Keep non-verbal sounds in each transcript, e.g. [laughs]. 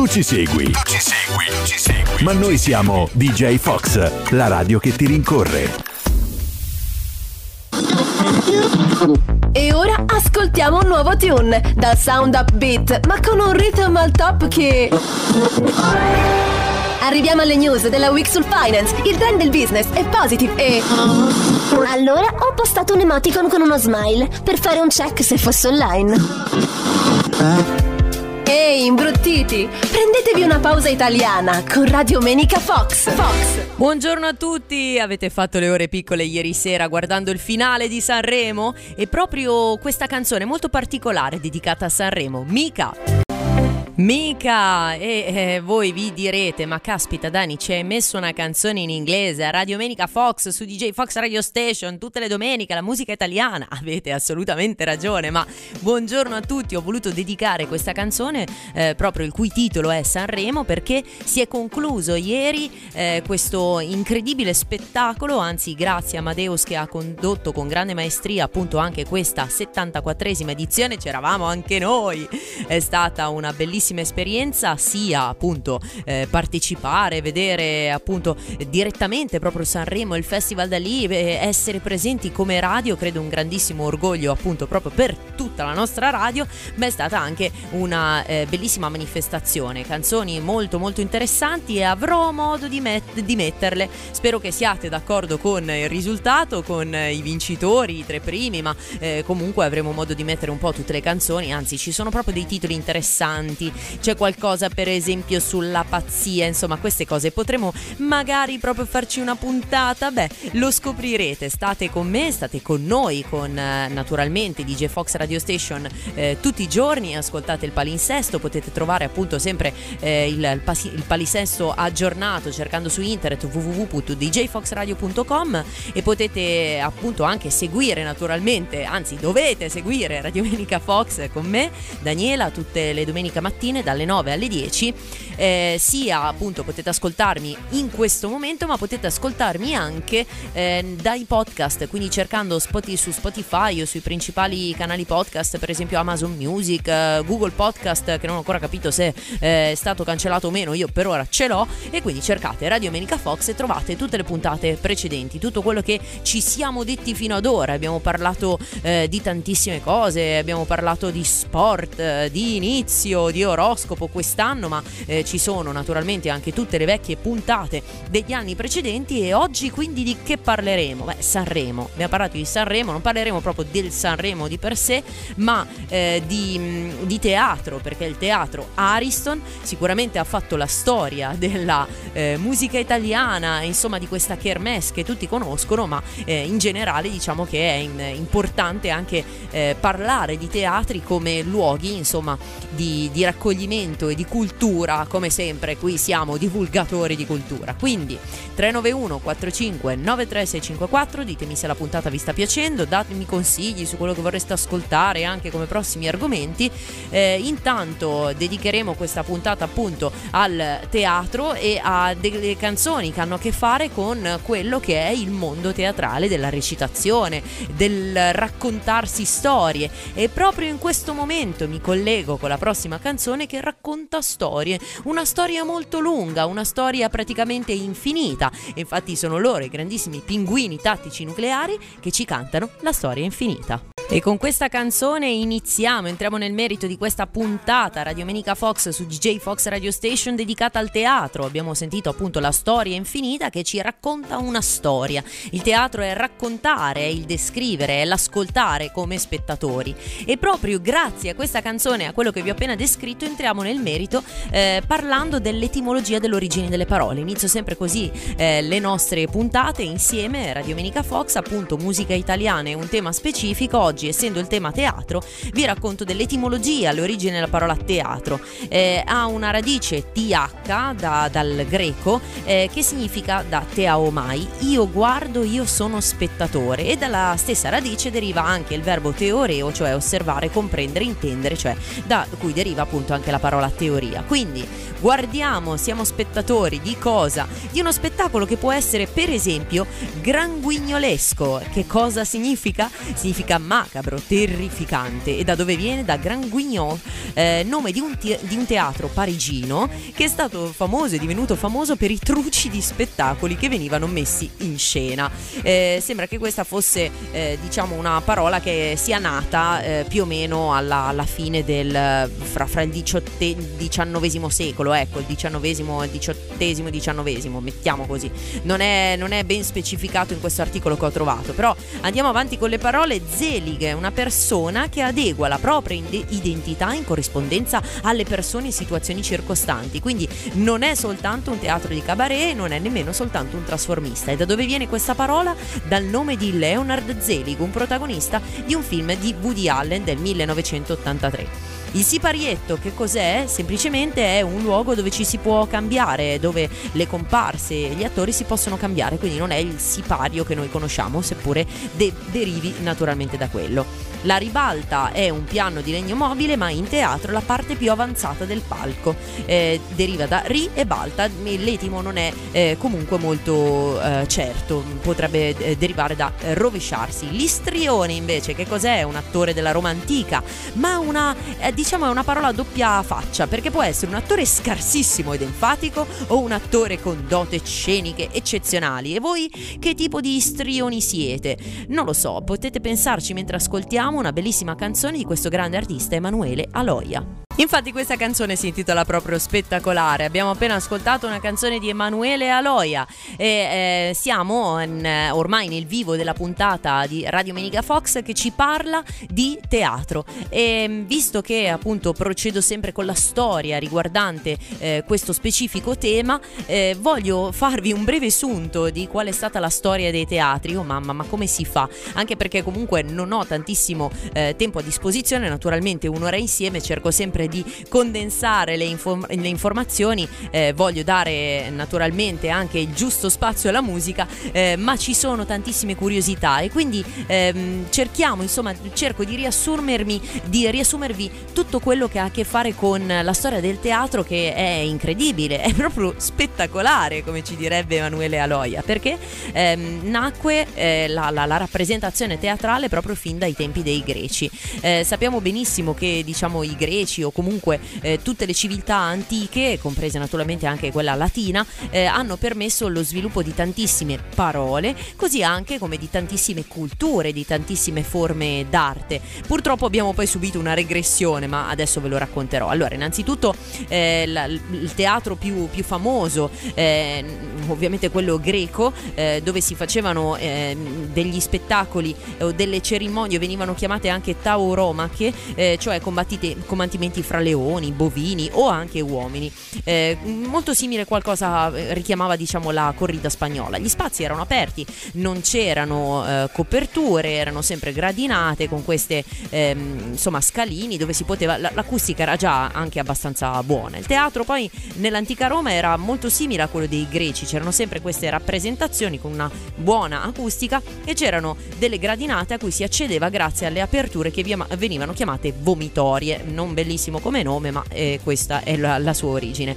Tu ci segui. Tu ci segui. Ci segui. Ma noi siamo DJ Fox, la radio che ti rincorre. E ora ascoltiamo un nuovo tune dal sound upbeat, ma con un rhythm al top che. Arriviamo alle news della Week sul Finance. Il trend del business è positive e. Allora ho postato un emoticon con uno smile per fare un check se fosse online. Ehi, imbruttiti! Prendetevi una pausa italiana con Radio Menica Fox. Fox. Buongiorno a tutti, avete fatto le ore piccole ieri sera guardando il finale di Sanremo e proprio questa canzone molto particolare dedicata a Sanremo, Mica. Mica! E eh, voi vi direte, ma caspita Dani, ci hai messo una canzone in inglese a Radio Menica Fox su DJ Fox Radio Station tutte le domeniche, la musica italiana. [laughs] Avete assolutamente ragione, ma buongiorno a tutti, ho voluto dedicare questa canzone, eh, proprio il cui titolo è Sanremo, perché si è concluso ieri eh, questo incredibile spettacolo, anzi grazie a Amadeus che ha condotto con grande maestria appunto anche questa 74esima edizione, c'eravamo anche noi, è stata una bellissima bellissima esperienza sia appunto eh, partecipare, vedere appunto direttamente proprio Sanremo, il festival da lì, eh, essere presenti come radio, credo un grandissimo orgoglio appunto proprio per tutta la nostra radio, ma è stata anche una eh, bellissima manifestazione, canzoni molto molto interessanti e avrò modo di, met- di metterle. Spero che siate d'accordo con il risultato, con i vincitori, i tre primi, ma eh, comunque avremo modo di mettere un po' tutte le canzoni, anzi ci sono proprio dei titoli interessanti, c'è qualcosa per esempio sulla pazzia, insomma queste cose potremo magari proprio farci una puntata, beh lo scoprirete, state con me, state con noi, con eh, naturalmente DJ Fox Radio Station eh, tutti i giorni, ascoltate il palinsesto, potete trovare appunto sempre eh, il, il, palinsesto aggiornato cercando su internet www.djfoxradio.com e potete appunto anche seguire naturalmente, anzi dovete seguire Radio Domenica Fox con me, Daniela, tutte le domeniche mattine mattine dalle 9 alle 10 eh, sia appunto potete ascoltarmi in questo momento ma potete ascoltarmi anche eh, dai podcast quindi cercando Spotify, su Spotify o sui principali canali podcast per esempio Amazon Music eh, Google Podcast che non ho ancora capito se eh, è stato cancellato o meno io per ora ce l'ho. E quindi cercate Radio Menica Fox e trovate tutte le puntate precedenti tutto quello che ci siamo detti fino ad ora. Abbiamo parlato eh, di tantissime cose abbiamo parlato di sport eh, di inizio di oroscopo quest'anno, ma eh, ci sono naturalmente anche tutte le vecchie puntate degli anni precedenti e oggi quindi di che parleremo? Beh, Sanremo. Abbiamo parlato di Sanremo, non parleremo proprio del Sanremo di per sé, ma eh, di, mm, di, teatro, perché il teatro Ariston sicuramente ha fatto la storia della eh, musica italiana, insomma di questa kermesse che tutti conoscono, ma eh, in generale diciamo che è in, importante anche eh, parlare di teatri come luoghi, insomma, di, di raccogliere accoglimento e di cultura, come sempre qui siamo divulgatori di cultura. Quindi 391 45 93654, ditemi se la puntata vi sta piacendo, datemi consigli su quello che vorreste ascoltare anche come prossimi argomenti. Eh, intanto dedicheremo questa puntata appunto al teatro e a delle canzoni che hanno a che fare con quello che è il mondo teatrale della recitazione, del raccontarsi storie e proprio in questo momento mi collego con la prossima canzone canzone che racconta storie, una storia molto lunga, una storia praticamente infinita. infatti sono loro, i grandissimi pinguini tattici nucleari, che ci cantano la storia infinita. E con questa canzone iniziamo, entriamo nel merito di questa puntata Radio Menica Fox su DJ Fox Radio Station dedicata al teatro. Abbiamo sentito appunto la storia infinita che ci racconta una storia. Il teatro è raccontare, è il descrivere, è l'ascoltare come spettatori. E proprio grazie a questa canzone, a quello che vi ho appena descritto, entriamo nel merito eh, parlando dell'etimologia dell'origine delle parole. Inizio sempre così eh, le nostre puntate insieme, Radio Menica Fox, appunto musica italiana è un tema specifico. Oggi oggi, essendo il tema teatro, vi racconto dell'etimologia, l'origine della parola teatro. Eh, ha una radice th da, dal greco eh, che significa da teaomai, io guardo, io sono spettatore e dalla stessa radice deriva anche il verbo teoreo, cioè osservare, comprendere, intendere, cioè da cui deriva appunto anche la parola teoria. Quindi guardiamo, siamo spettatori di cosa? Di uno spettacolo che può essere per esempio granguignolesco. Che cosa significa? Significa ma macabro, terrificante e da dove viene? Da Grand Guignon, eh, nome di un, te- di un, teatro parigino che è stato famoso e divenuto famoso per i trucidi spettacoli che venivano messi in scena. Eh, sembra che questa fosse eh, diciamo una parola che sia nata eh, più o meno alla, alla fine del fra, fra il XIX secolo, ecco il XIX, XVIII, XIX, mettiamo così. Non è, non è ben specificato in questo articolo che ho trovato, però andiamo avanti con le parole. Zelig è una persona che adegua la propria identità in corrispondenza alle persone e situazioni circostanti, quindi non è soltanto un teatro di cabaret, non è nemmeno soltanto un trasformista. E da dove viene questa parola? Dal nome di Leonard Zelig, un protagonista di un film di Woody Allen del 1983. Il siparietto che cos'è? Semplicemente è un luogo dove ci si può cambiare, dove le comparse e gli attori si possono cambiare, quindi non è il sipario che noi conosciamo, seppure de- derivi naturalmente da quello. La ribalta è un piano di legno mobile, ma in teatro la parte più avanzata del palco. Eh, deriva da ri e balta, l'etimo non è eh, comunque molto eh, certo, potrebbe eh, derivare da rovesciarsi. L'istrione invece, che cos'è? Un attore della Roma antica, ma una, eh, diciamo è una parola a doppia faccia, perché può essere un attore scarsissimo ed enfatico o un attore con dote sceniche eccezionali. E voi che tipo di istrioni siete? Non lo so, potete pensarci mentre ascoltiamo una bellissima canzone di questo grande artista Emanuele Aloia. Infatti questa canzone si intitola proprio Spettacolare. Abbiamo appena ascoltato una canzone di Emanuele Aloia e eh, siamo in, ormai nel vivo della puntata di Radio Menica Fox che ci parla di teatro. E mm, visto che appunto procedo sempre con la storia riguardante eh, questo specifico tema, eh, voglio farvi un breve sunto di qual è stata la storia dei teatri. Oh mamma, ma come si fa? Anche perché comunque non ho tantissimo eh, tempo a disposizione, naturalmente un'ora insieme cerco sempre di condensare le, inform- le informazioni, eh, voglio dare naturalmente anche il giusto spazio alla musica, eh, ma ci sono tantissime curiosità e quindi ehm, cerchiamo, insomma, cerco di riassumermi, di riassumervi tutto quello che ha a che fare con la storia del teatro che è incredibile, è proprio spettacolare, come ci direbbe Emanuele Aloia, perché ehm, nacque eh, la, la, la, rappresentazione teatrale proprio fin dai tempi dei greci. Eh, sappiamo benissimo che diciamo i greci o comunque eh, tutte le civiltà antiche, comprese naturalmente anche quella latina, eh, hanno permesso lo sviluppo di tantissime parole, così anche come di tantissime culture, di tantissime forme d'arte. Purtroppo abbiamo poi subito una regressione, ma adesso ve lo racconterò. Allora, innanzitutto eh, la, il teatro più, più famoso, eh, ovviamente quello greco, eh, dove si facevano eh, degli spettacoli o delle cerimonie, venivano chiamate anche tauromache, cioè combattimenti fra leoni, bovini o anche uomini. Eh, molto simile a qualcosa eh, richiamava diciamo la corrida spagnola. Gli spazi erano aperti, non c'erano eh, coperture, erano sempre gradinate con queste ehm, insomma scalini dove si poteva l'acustica era già anche abbastanza buona. Il teatro poi nell'antica Roma era molto simile a quello dei greci, c'erano sempre queste rappresentazioni con una buona acustica e c'erano delle gradinate a cui si accedeva grazie alle aperture che venivano chiamate vomitorie, non bellissimo come nome, ma eh, questa è la, la sua origine.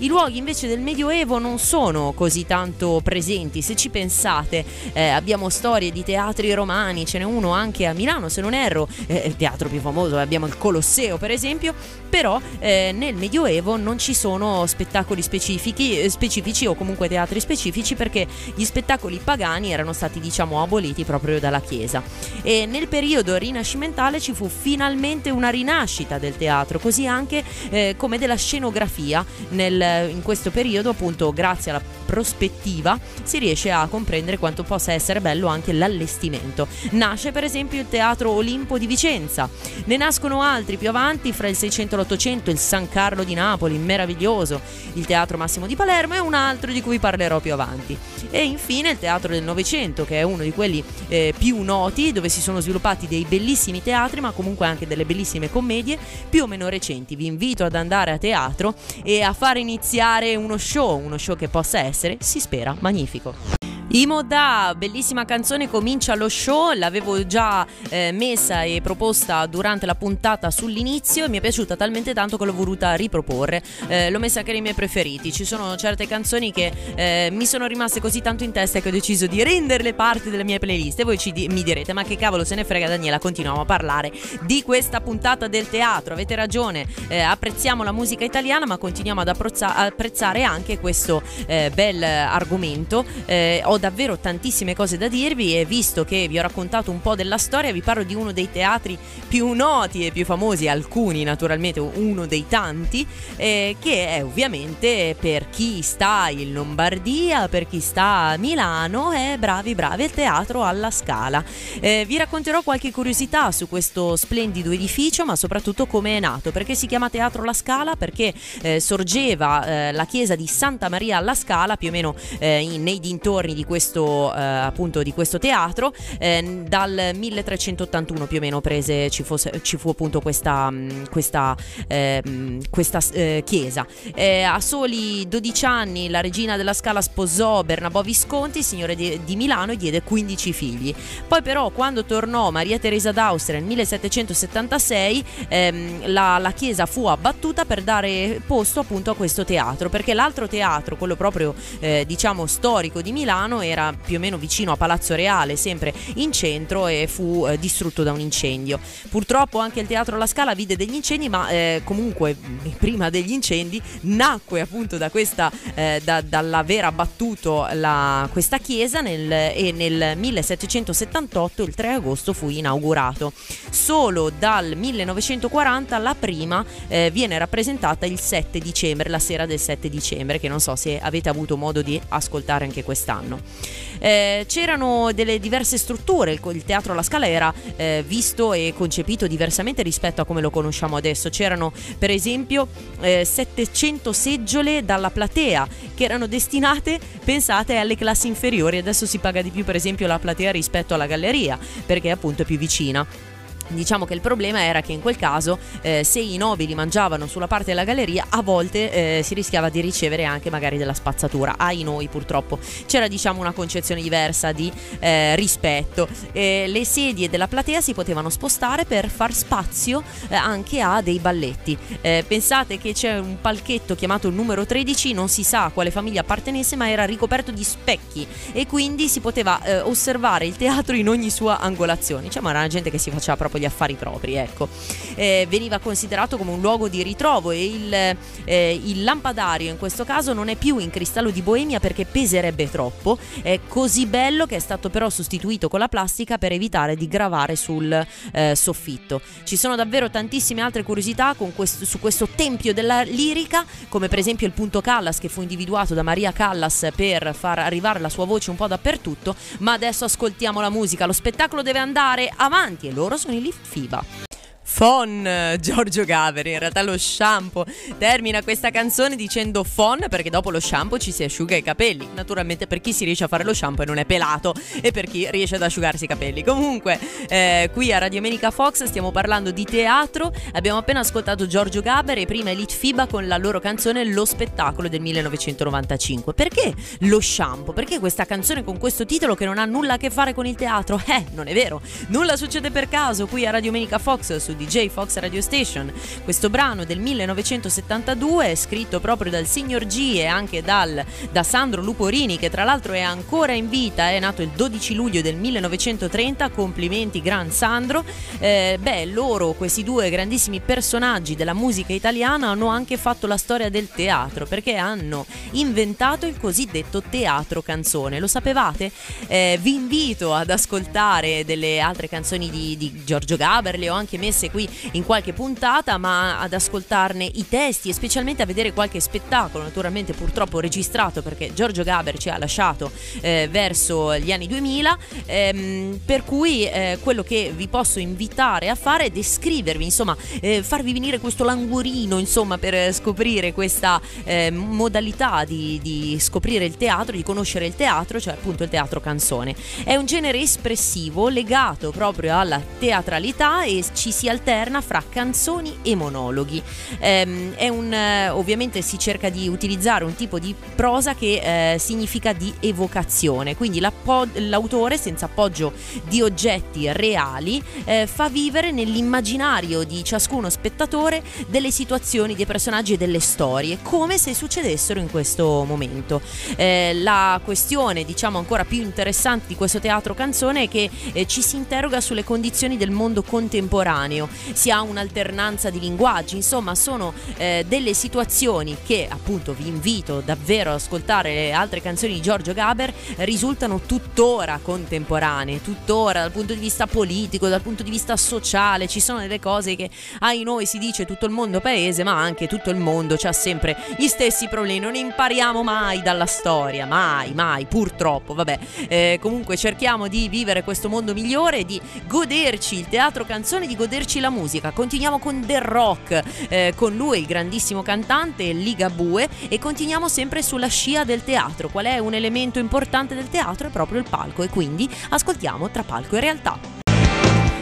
I luoghi invece del Medioevo non sono così tanto presenti, se ci pensate eh, abbiamo storie di teatri romani, ce n'è uno anche a Milano se non erro, eh, il teatro più famoso, abbiamo il Colosseo per esempio, però eh, nel Medioevo non ci sono spettacoli specifici, specifici o comunque teatri specifici perché gli spettacoli pagani erano stati diciamo aboliti proprio dalla Chiesa. E nel periodo rinascimentale ci fu finalmente una rinascita del teatro, così anche eh, come della scenografia nel in questo periodo, appunto, grazie alla prospettiva, si riesce a comprendere quanto possa essere bello anche l'allestimento. Nasce per esempio il Teatro Olimpo di Vicenza, ne nascono altri più avanti, fra il 600 e l'800, il San Carlo di Napoli, meraviglioso, il Teatro Massimo di Palermo e un altro di cui parlerò più avanti. E infine il Teatro del Novecento, che è uno di quelli eh, più noti, dove si sono sviluppati dei bellissimi teatri, ma comunque anche delle bellissime commedie più o meno recenti. Vi invito ad andare a teatro e a fare iniziare uno show, uno show che possa essere, si spera, magnifico. Imoda, bellissima canzone, comincia lo show, l'avevo già eh, messa e proposta durante la puntata sull'inizio e mi è piaciuta talmente tanto che l'ho voluta riproporre. Eh, l'ho messa anche nei miei preferiti, ci sono certe canzoni che eh, mi sono rimaste così tanto in testa che ho deciso di renderle parte delle mie playlist e voi ci, mi direte ma che cavolo se ne frega Daniela, continuiamo a parlare di questa puntata del teatro, avete ragione, eh, apprezziamo la musica italiana ma continuiamo ad apprezza- apprezzare anche questo eh, bel argomento. Eh, davvero tantissime cose da dirvi e visto che vi ho raccontato un po' della storia, vi parlo di uno dei teatri più noti e più famosi, alcuni naturalmente, uno dei tanti, eh, che è ovviamente per chi sta in Lombardia, per chi sta a Milano, è bravi bravi il teatro alla Scala. Eh, vi racconterò qualche curiosità su questo splendido edificio, ma soprattutto come è nato, perché si chiama Teatro La Scala, perché eh, sorgeva eh, la chiesa di Santa Maria alla Scala, più o meno eh, nei dintorni di questo, eh, appunto, di questo teatro. Eh, dal 1381 più o meno prese, ci, fosse, ci fu appunto questa, mm, questa, ehm, questa eh, chiesa. Eh, a soli 12 anni la regina della Scala sposò Bernabò Visconti, signore di, di Milano, e diede 15 figli. Poi però quando tornò Maria Teresa d'Austria nel 1776 ehm, la, la chiesa fu abbattuta per dare posto appunto a questo teatro, perché l'altro teatro, quello proprio eh, diciamo storico di Milano, era più o meno vicino a Palazzo Reale, sempre in centro, e fu eh, distrutto da un incendio. Purtroppo anche il Teatro La Scala vide degli incendi, ma eh, comunque [laughs] prima degli incendi nacque appunto da questa, eh, da, dall'aver abbattuto la, questa chiesa nel, e nel 1778, il 3 agosto, fu inaugurato. Solo dal 1940 la prima eh, viene rappresentata il 7 dicembre, la sera del 7 dicembre, che non so se avete avuto modo di ascoltare anche quest'anno. Eh, c'erano delle diverse strutture, il, il teatro alla Scala era eh, visto e concepito diversamente rispetto a come lo conosciamo adesso. C'erano per esempio eh, 700 seggiole dalla platea che erano destinate, pensate, alle classi inferiori. Adesso si paga di più per esempio la platea rispetto alla galleria perché appunto è più vicina. Diciamo che il problema era che in quel caso eh, se i nobili mangiavano sulla parte della galleria a volte eh, si rischiava di ricevere anche magari della spazzatura. Ai noi purtroppo c'era diciamo una concezione diversa di eh, rispetto. le sedie della platea si potevano spostare per far spazio eh, anche a dei balletti. Eh, pensate che c'è un palchetto chiamato il numero 13, non si sa a quale famiglia appartenesse ma era ricoperto di specchi e quindi si poteva eh, osservare il teatro in ogni sua angolazione. Diciamo era gente che si faceva proprio gli affari propri, ecco. Eh, veniva considerato come un luogo di ritrovo e il, eh, il, lampadario in questo caso non è più in cristallo di Boemia perché peserebbe troppo, è così bello che è stato però sostituito con la plastica per evitare di gravare sul eh, soffitto. Ci sono davvero tantissime altre curiosità questo, su questo tempio della lirica, come per esempio il punto Callas che fu individuato da Maria Callas per far arrivare la sua voce un po' dappertutto, ma adesso ascoltiamo la musica, lo spettacolo deve andare avanti e loro sono i FIBA. Fon Giorgio Gaveri, in realtà lo shampoo termina questa canzone dicendo Fon perché dopo lo shampoo ci si asciuga i capelli, naturalmente per chi si riesce a fare lo shampoo e non è pelato e per chi riesce ad asciugarsi i capelli. Comunque eh, qui a Radio Menica Fox stiamo parlando di teatro, abbiamo appena ascoltato Giorgio Gaber e prima Elite Fiba con la loro canzone Lo spettacolo del 1995. Perché lo shampoo? Perché questa canzone con questo titolo che non ha nulla a che fare con il teatro? Eh, non è vero, nulla succede per caso qui a Radio Menica Fox su DJ Fox Radio Station. Questo brano del 1972 è scritto proprio dal signor G e anche dal, da Sandro Luporini che tra l'altro è ancora in vita, è nato il 12 luglio del 1930, complimenti Gran Sandro. Eh, beh, loro, questi due grandissimi personaggi della musica italiana hanno anche fatto la storia del teatro perché hanno inventato il cosiddetto teatro canzone. Lo sapevate? Eh, vi invito ad ascoltare delle altre canzoni di, di Giorgio Gaber, le ho anche messe qui in qualche puntata, ma ad ascoltarne i testi e specialmente a vedere qualche spettacolo, naturalmente purtroppo registrato perché Giorgio Gaber ci ha lasciato eh, verso gli anni 2000, ehm, per cui eh, quello che vi posso invitare a fare è descrivervi, insomma, eh, farvi venire questo languorino, insomma, per scoprire questa eh, modalità di, di scoprire il teatro, di conoscere il teatro, cioè appunto il teatro canzone. È un genere espressivo legato proprio alla teatralità e ci si alza alterna fra canzoni e monologhi. Ehm, un, eh, ovviamente si cerca di utilizzare un tipo di prosa che eh, significa di evocazione, quindi l'autore senza appoggio di oggetti reali eh, fa vivere nell'immaginario di ciascuno spettatore delle situazioni, dei personaggi e delle storie, come se succedessero in questo momento. Eh, la questione, diciamo ancora più interessante di questo teatro canzone è che eh, ci si interroga sulle condizioni del mondo contemporaneo, si ha un'alternanza di linguaggi, insomma sono eh, delle situazioni che appunto vi invito davvero ad ascoltare le altre canzoni di Giorgio Gaber, risultano tuttora contemporanee, tuttora dal punto di vista politico, dal punto di vista sociale, ci sono delle cose che ai noi si dice tutto il mondo paese, ma anche tutto il mondo ha sempre gli stessi problemi, non impariamo mai dalla storia, mai, mai, purtroppo, vabbè, eh, comunque cerchiamo di vivere questo mondo migliore, di goderci il teatro canzone, di goderci la musica, continuiamo con The Rock, eh, con lui il grandissimo cantante Ligabue e continuiamo sempre sulla scia del teatro, qual è un elemento importante del teatro? È proprio il palco e quindi ascoltiamo tra palco e realtà.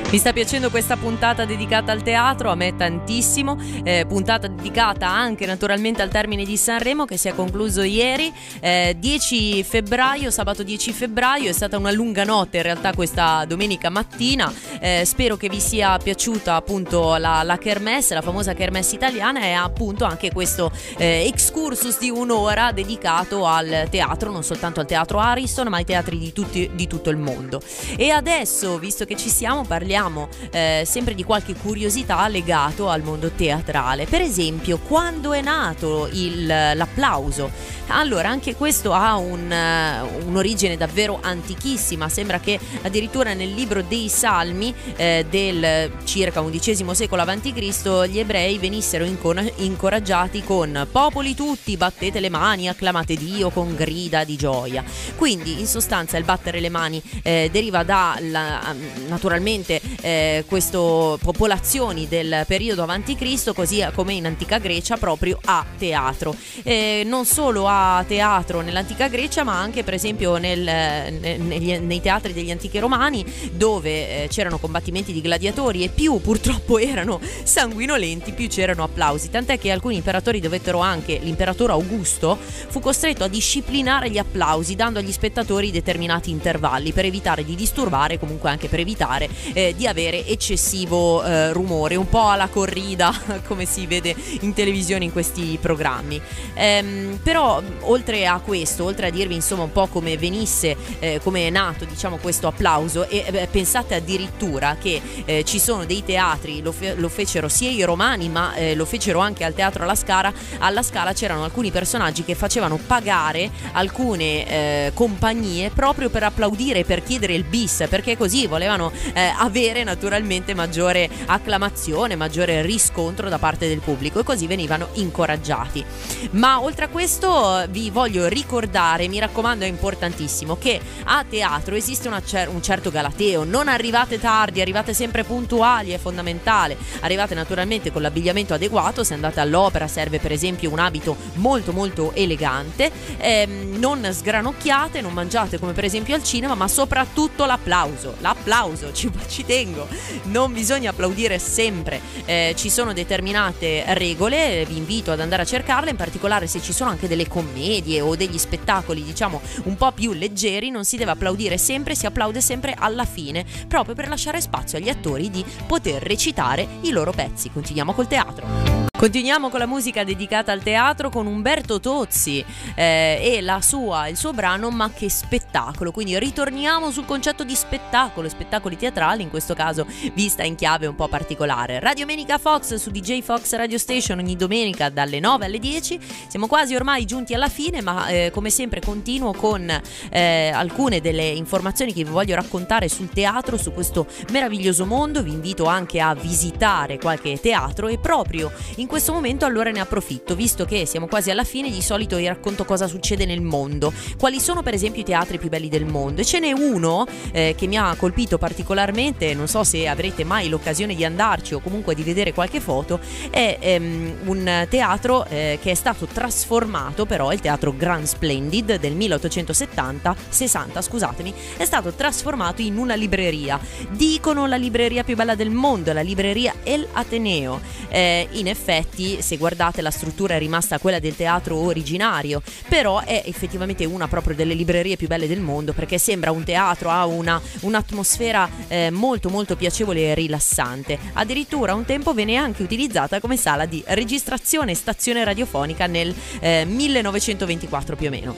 Mi sta piacendo questa puntata dedicata al teatro, a me tantissimo, eh, puntata dedicata anche naturalmente al termine di Sanremo che si è concluso ieri, eh, 10 febbraio, sabato 10 febbraio, è stata una lunga notte in realtà questa domenica mattina, eh, spero che vi sia piaciuta appunto la, la kermesse, la famosa kermesse italiana e appunto anche questo eh, excursus di un'ora dedicato al teatro, non soltanto al teatro Ariston ma ai teatri di, tutti, di tutto il mondo. E adesso, visto che ci siamo, parliamo parliamo eh, sempre di qualche curiosità legato al mondo teatrale. Per esempio, quando è nato il, l'applauso? Allora, anche questo ha un, uh, un'origine davvero antichissima. Sembra che addirittura nel libro dei Salmi eh, del circa XI secolo a.C. gli ebrei venissero incor- incoraggiati con popoli tutti, battete le mani, acclamate Dio con grida di gioia. Quindi, in sostanza, il battere le mani eh, deriva da la, naturalmente eh, queste popolazioni del periodo a.C., così come in antica Grecia, proprio a teatro. Eh, non solo a teatro nell'antica Grecia, ma anche per esempio nel, negli, nei teatri degli antichi romani, dove eh, c'erano combattimenti di gladiatori e più purtroppo erano sanguinolenti, più c'erano applausi. Tant'è che alcuni imperatori dovettero anche, l'imperatore Augusto fu costretto a disciplinare gli applausi, dando agli spettatori determinati intervalli per evitare di disturbare, comunque anche per evitare eh, di avere eccessivo eh, rumore, un po' alla corrida [laughs] come si vede in televisione in questi programmi. Ehm, però oltre a questo, oltre a dirvi insomma un po' come venisse, eh, come è nato diciamo questo applauso e eh, pensate addirittura che eh, ci sono dei teatri, lo, fe- lo, fecero sia i romani ma eh, lo fecero anche al teatro alla Scala, alla Scala c'erano alcuni personaggi che facevano pagare alcune eh, compagnie proprio per applaudire, per chiedere il bis, perché così volevano avere avere naturalmente maggiore acclamazione, maggiore riscontro da parte del pubblico e così venivano incoraggiati. Ma oltre a questo vi voglio ricordare, mi raccomando è importantissimo, che a teatro esiste cer- un certo galateo, non arrivate tardi, arrivate sempre puntuali, è fondamentale, arrivate naturalmente con l'abbigliamento adeguato, se andate all'opera serve per esempio un abito molto molto elegante, ehm, non sgranocchiate, non mangiate come per esempio al cinema, ma soprattutto l'applauso, l'applauso, ci, ci tengo, non bisogna applaudire sempre, eh, ci sono determinate regole, vi invito ad andare a cercarle, in particolare se ci sono anche delle commedie o degli spettacoli diciamo un po' più leggeri, non si deve applaudire sempre, si applaude sempre alla fine, proprio per lasciare spazio agli attori di poter recitare i loro pezzi. Continuiamo col teatro. Continuiamo con la musica dedicata al teatro con Umberto Tozzi eh, e sua, il suo brano Ma che spettacolo. Quindi ritorniamo sul concetto di spettacolo, spettacoli teatrali, in questo caso vista in chiave un po' particolare. Radio Menica Fox su DJ Fox Radio Station ogni domenica dalle 9 alle 10. Siamo quasi ormai giunti alla fine, ma eh, come sempre continuo con eh, alcune delle informazioni che vi voglio raccontare sul teatro, su questo meraviglioso mondo. Vi invito anche a visitare qualche teatro e proprio in questo questo momento allora ne approfitto, visto che siamo quasi alla fine, di solito vi racconto cosa succede nel mondo, quali sono per esempio i teatri più belli del mondo. E ce n'è uno eh, che mi ha colpito particolarmente, non so se avrete mai l'occasione di andarci o comunque di vedere qualche foto, è ehm, un teatro eh, che è stato trasformato, però il teatro Grand Splendid del 1870, 60 scusatemi, è stato trasformato in una libreria. Dicono la libreria più bella del mondo, la libreria El Ateneo. Eh, in effetti, se guardate la struttura è rimasta quella del teatro originario, però è effettivamente una proprio delle librerie più belle del mondo perché sembra un teatro, ha una, un'atmosfera eh, molto molto piacevole e rilassante. Addirittura un tempo venne anche utilizzata come sala di registrazione e stazione radiofonica nel eh, 1924 più o meno.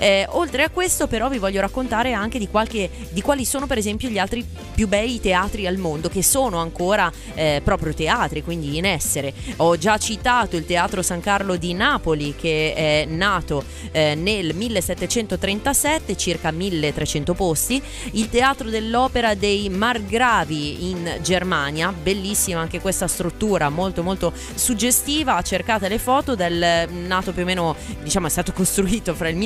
Eh, oltre a questo però vi voglio raccontare anche di, qualche, di quali sono per esempio gli altri più bei teatri al mondo che sono ancora eh, proprio teatri, quindi in essere. Ho già citato il Teatro San Carlo di Napoli che è nato eh, nel 1737, circa 1300 posti, il Teatro dell'Opera dei Margravi in Germania, bellissima anche questa struttura, molto molto suggestiva, cercate le foto del nato più o meno, diciamo è stato costruito fra il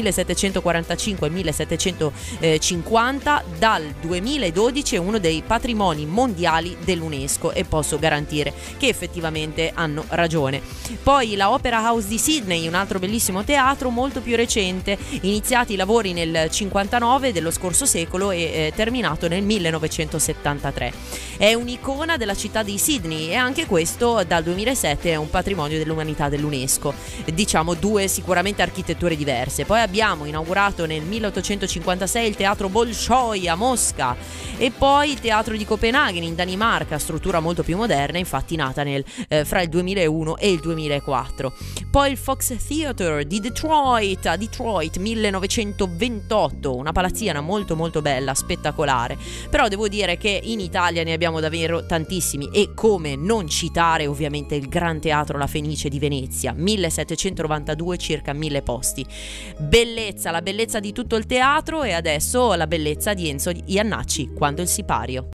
1745 e il 1750, dal 2012 è uno dei patrimoni mondiali dell'UNESCO e posso garantire che effettivamente hanno ragione. Poi la Opera House di Sydney, un altro bellissimo teatro molto più recente, iniziati i lavori nel 59 dello scorso secolo e eh, terminato nel 1973. È un'icona della città di Sydney e anche questo dal 2007 è un patrimonio dell'umanità dell'UNESCO. Diciamo due sicuramente architetture diverse. Poi abbiamo inaugurato nel 1856 il teatro Bolshoi a Mosca e poi il teatro di Copenaghen in Danimarca, struttura molto più moderna, infatti nata nel, eh, fra il 2001 e il 2004. Poi il Fox Theatre di Detroit, a Detroit 1928, una palazzina molto molto bella, spettacolare. Però devo dire che in Italia ne abbiamo davvero tantissimi e come non citare ovviamente il Gran Teatro La Fenice di Venezia, 1792 circa mille posti. Bellezza, la bellezza di tutto il teatro e adesso la bellezza di Enzo Iannacci quando il sipario.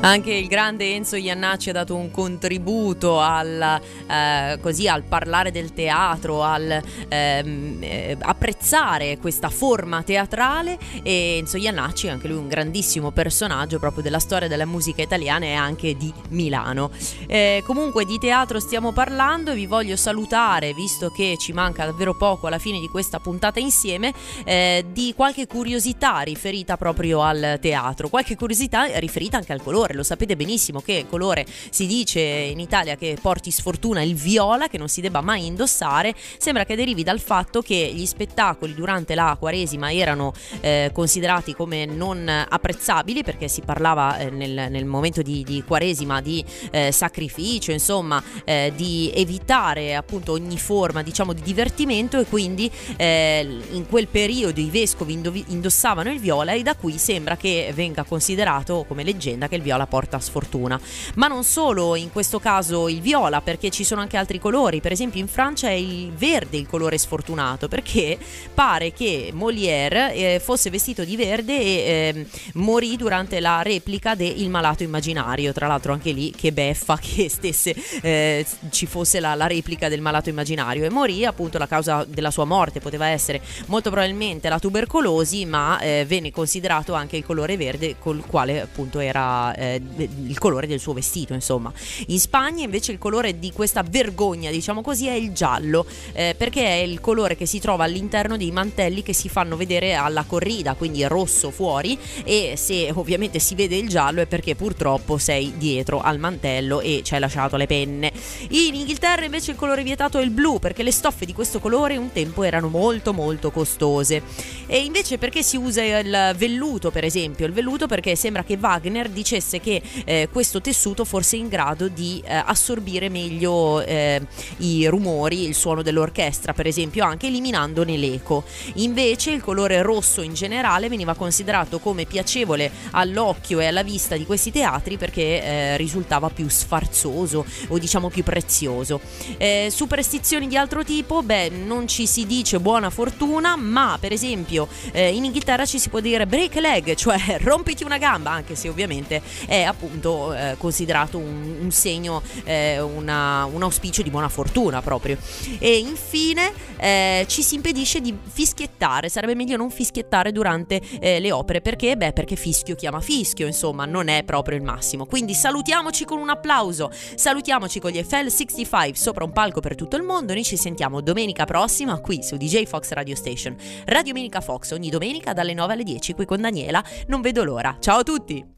Anche il grande Enzo Iannacci ha dato un contributo al, eh, così, al parlare del teatro, al ehm, eh, apprezzare questa forma teatrale e Enzo Iannacci è anche lui un grandissimo personaggio proprio della storia della musica italiana e anche di Milano. Eh, comunque di teatro stiamo parlando e vi voglio salutare, visto che ci manca davvero poco alla fine di questa puntata insieme, eh, di qualche curiosità riferita proprio al teatro, qualche curiosità riferita anche al colore colore, lo sapete benissimo che colore si dice in Italia che porti sfortuna il viola, che non si debba mai indossare, sembra che derivi dal fatto che gli spettacoli durante la Quaresima erano eh, considerati come non apprezzabili perché si parlava eh, nel, nel, momento di, di Quaresima di eh, sacrificio, insomma, eh, di evitare appunto ogni forma diciamo di divertimento e quindi eh, in quel periodo i vescovi indossavano il viola e da qui sembra che venga considerato come leggenda che il viola viola porta sfortuna. Ma non solo in questo caso il viola, perché ci sono anche altri colori. Per esempio in Francia è il verde il colore sfortunato, perché pare che Molière eh, fosse vestito di verde e eh, morì durante la replica de Il malato immaginario. Tra l'altro anche lì che beffa [laughs] che stesse eh, ci fosse la, la replica del malato immaginario e morì appunto la causa della sua morte poteva essere molto probabilmente la tubercolosi, ma eh, venne considerato anche il colore verde col quale appunto era eh, eh, il colore del suo vestito, insomma. In Spagna invece il colore di questa vergogna, diciamo così, è il giallo, eh, perché è il colore che si trova all'interno dei mantelli che si fanno vedere alla corrida, quindi rosso fuori e se ovviamente si vede il giallo è perché purtroppo sei dietro al mantello e ci hai lasciato le penne. In Inghilterra invece il colore vietato è il blu, perché le stoffe di questo colore un tempo erano molto molto costose. E invece perché si usa il velluto, per esempio? Il velluto perché sembra che Wagner dicesse disse che eh, questo tessuto fosse in grado di eh, assorbire meglio eh, i rumori, il suono dell'orchestra, per esempio, anche eliminandone l'eco. Invece il colore rosso in generale veniva considerato come piacevole all'occhio e alla vista di questi teatri perché eh, risultava più sfarzoso o diciamo più prezioso. Eh, superstizioni di altro tipo, beh, non ci si dice buona fortuna, ma per esempio eh, in Inghilterra ci si può dire break leg, cioè [laughs] rompiti una gamba, anche se ovviamente è appunto eh, considerato un, un segno, eh, una, un auspicio di buona fortuna proprio. E infine eh, ci si impedisce di fischiettare, sarebbe meglio non fischiettare durante eh, le opere perché? Beh, perché fischio chiama fischio, insomma, non è proprio il massimo. Quindi salutiamoci con un applauso, salutiamoci con gli FL65 sopra un palco per tutto il mondo. Noi ci sentiamo domenica prossima qui su DJ Fox Radio Station. Radio Domenica Fox ogni domenica dalle 9 alle 10 qui con Daniela. Non vedo l'ora. Ciao a tutti!